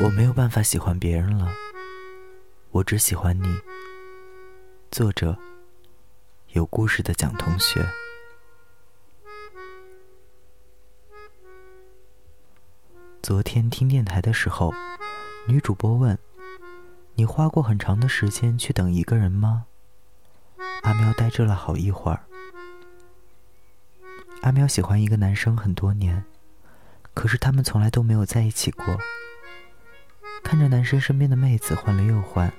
我没有办法喜欢别人了，我只喜欢你。作者：有故事的蒋同学。昨天听电台的时候，女主播问：“你花过很长的时间去等一个人吗？”阿喵呆滞了好一会儿。阿喵喜欢一个男生很多年，可是他们从来都没有在一起过。看着男生身边的妹子换了又换，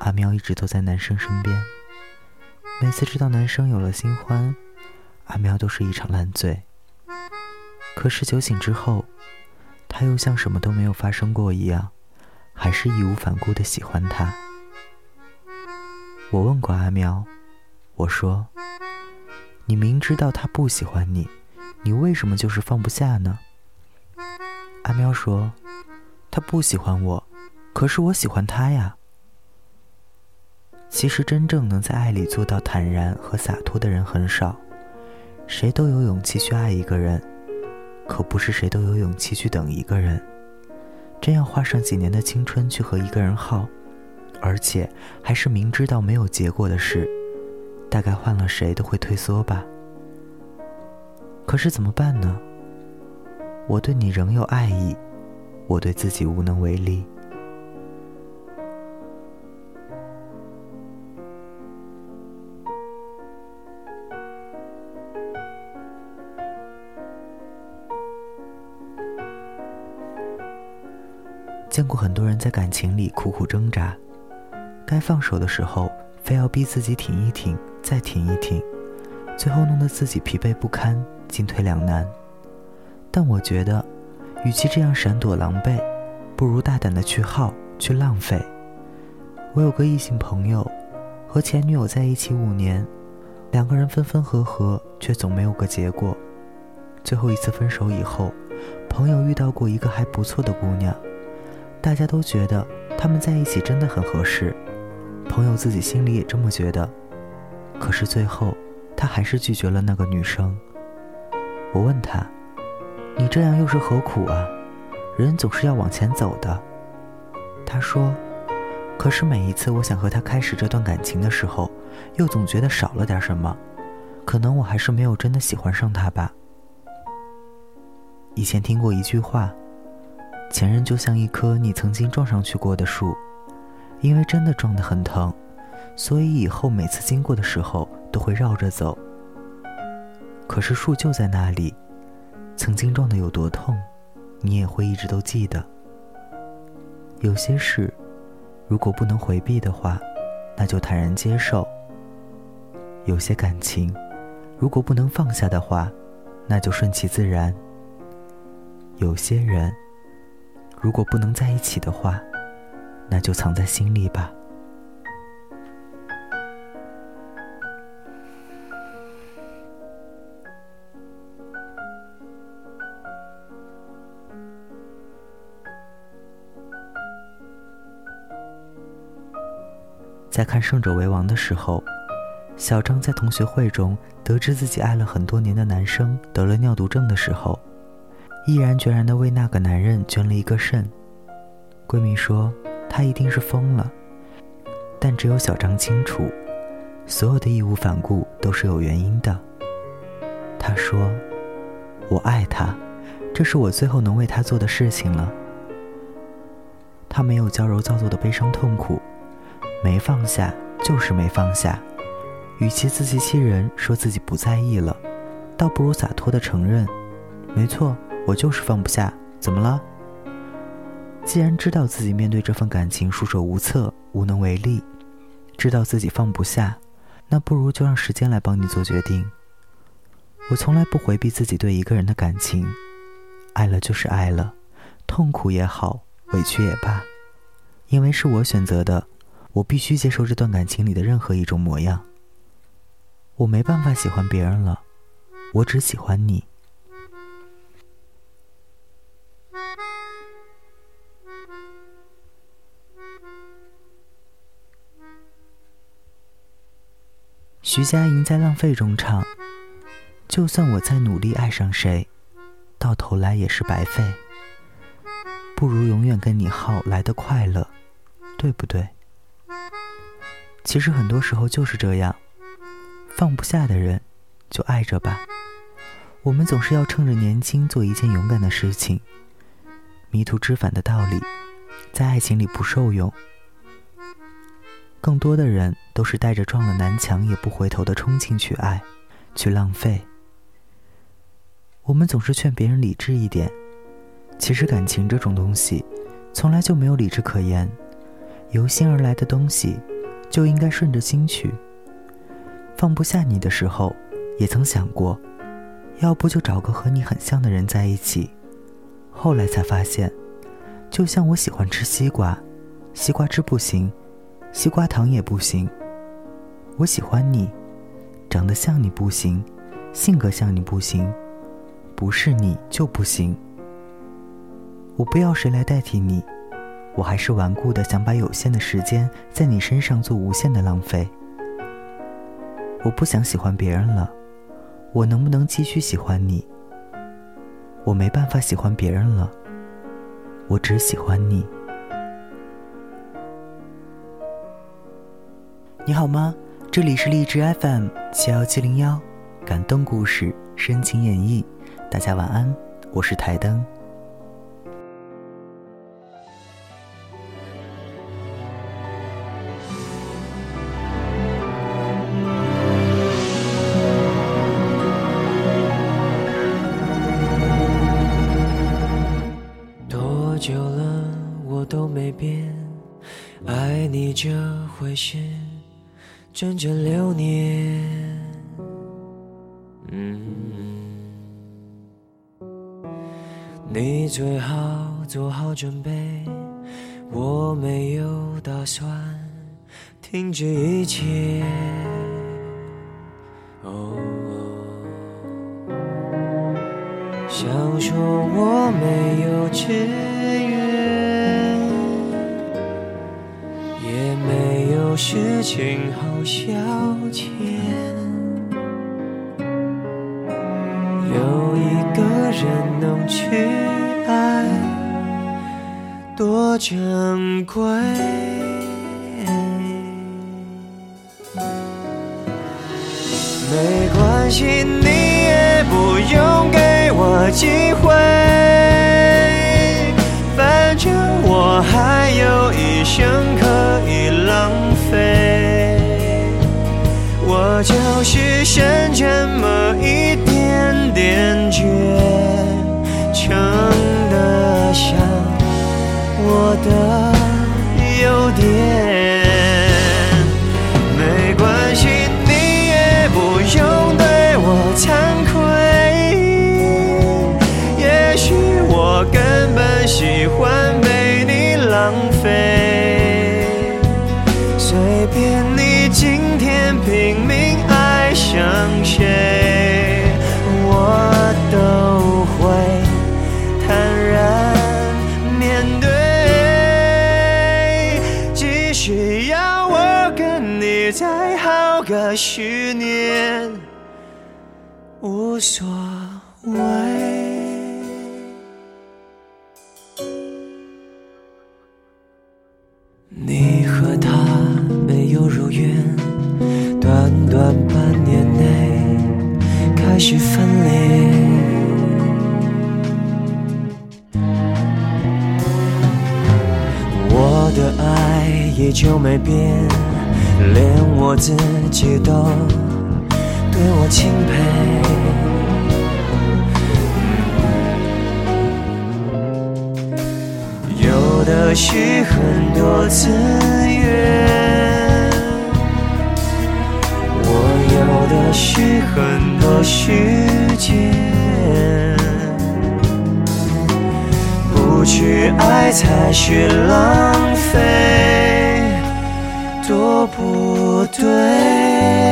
阿喵一直都在男生身边。每次知道男生有了新欢，阿喵都是一场烂醉。可是酒醒之后，他又像什么都没有发生过一样，还是义无反顾的喜欢他。我问过阿喵，我说：“你明知道他不喜欢你，你为什么就是放不下呢？”阿喵说。他不喜欢我，可是我喜欢他呀。其实真正能在爱里做到坦然和洒脱的人很少，谁都有勇气去爱一个人，可不是谁都有勇气去等一个人。真要花上几年的青春去和一个人耗，而且还是明知道没有结果的事，大概换了谁都会退缩吧。可是怎么办呢？我对你仍有爱意。我对自己无能为力。见过很多人在感情里苦苦挣扎，该放手的时候，非要逼自己挺一挺，再挺一挺，最后弄得自己疲惫不堪，进退两难。但我觉得。与其这样闪躲狼狈，不如大胆的去耗，去浪费。我有个异性朋友，和前女友在一起五年，两个人分分合合，却总没有个结果。最后一次分手以后，朋友遇到过一个还不错的姑娘，大家都觉得他们在一起真的很合适，朋友自己心里也这么觉得。可是最后，他还是拒绝了那个女生。我问他。你这样又是何苦啊？人总是要往前走的。他说：“可是每一次我想和他开始这段感情的时候，又总觉得少了点什么。可能我还是没有真的喜欢上他吧。”以前听过一句话：“前任就像一棵你曾经撞上去过的树，因为真的撞得很疼，所以以后每次经过的时候都会绕着走。可是树就在那里。”曾经撞的有多痛，你也会一直都记得。有些事，如果不能回避的话，那就坦然接受；有些感情，如果不能放下的话，那就顺其自然；有些人，如果不能在一起的话，那就藏在心里吧。在看《胜者为王》的时候，小张在同学会中得知自己爱了很多年的男生得了尿毒症的时候，毅然决然地为那个男人捐了一个肾。闺蜜说他一定是疯了，但只有小张清楚，所有的义无反顾都是有原因的。他说：“我爱他，这是我最后能为他做的事情了。”他没有矫揉造作的悲伤痛苦。没放下就是没放下，与其自欺欺人说自己不在意了，倒不如洒脱的承认，没错，我就是放不下。怎么了？既然知道自己面对这份感情束手无策、无能为力，知道自己放不下，那不如就让时间来帮你做决定。我从来不回避自己对一个人的感情，爱了就是爱了，痛苦也好，委屈也罢，因为是我选择的。我必须接受这段感情里的任何一种模样。我没办法喜欢别人了，我只喜欢你。徐佳莹在《浪费》中唱：“就算我再努力爱上谁，到头来也是白费。不如永远跟你耗来的快乐，对不对？其实很多时候就是这样，放不下的人，就爱着吧。我们总是要趁着年轻做一件勇敢的事情。迷途知返的道理，在爱情里不受用。更多的人都是带着撞了南墙也不回头的冲劲去爱，去浪费。我们总是劝别人理智一点，其实感情这种东西，从来就没有理智可言。由心而来的东西，就应该顺着心去。放不下你的时候，也曾想过，要不就找个和你很像的人在一起。后来才发现，就像我喜欢吃西瓜，西瓜汁不行。西瓜糖也不行。我喜欢你，长得像你不行，性格像你不行，不是你就不行。我不要谁来代替你，我还是顽固的想把有限的时间在你身上做无限的浪费。我不想喜欢别人了，我能不能继续喜欢你？我没办法喜欢别人了，我只喜欢你。你好吗？这里是荔枝 FM 七幺七零幺，感动故事，深情演绎。大家晚安，我是台灯。我都没变，爱你这回事。整整六年，嗯，你最好做好准备，我没有打算停止一切。哦，想说我没有志愿，事情好。消遣，有一个人能去爱，多珍贵。没关系，你也不用给我机会，反正我还有一生可以浪费。飞我就是剩这么一点点倔，撑得下我的优点。没关系，你也不用对我惭愧。也许我根本喜欢被你浪费，只要我跟你再耗个十年，无所谓。你和他没有如愿。短短半年内开始分裂，爱依旧没变，连我自己都对我钦佩。有的是很多资源。我有的是很多时间，不去爱才是浪费，多不对。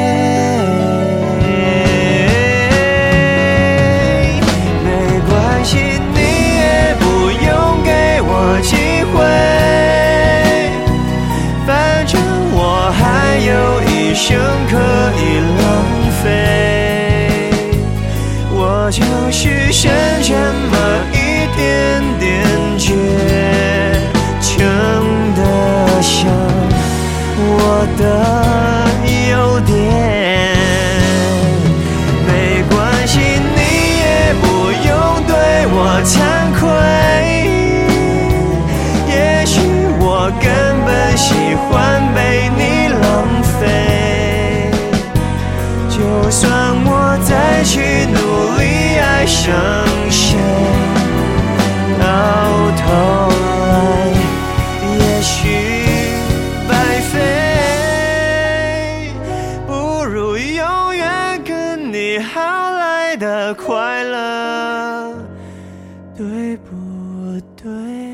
相信到头来，也许白费，不如永远跟你耗来的快乐，对不对？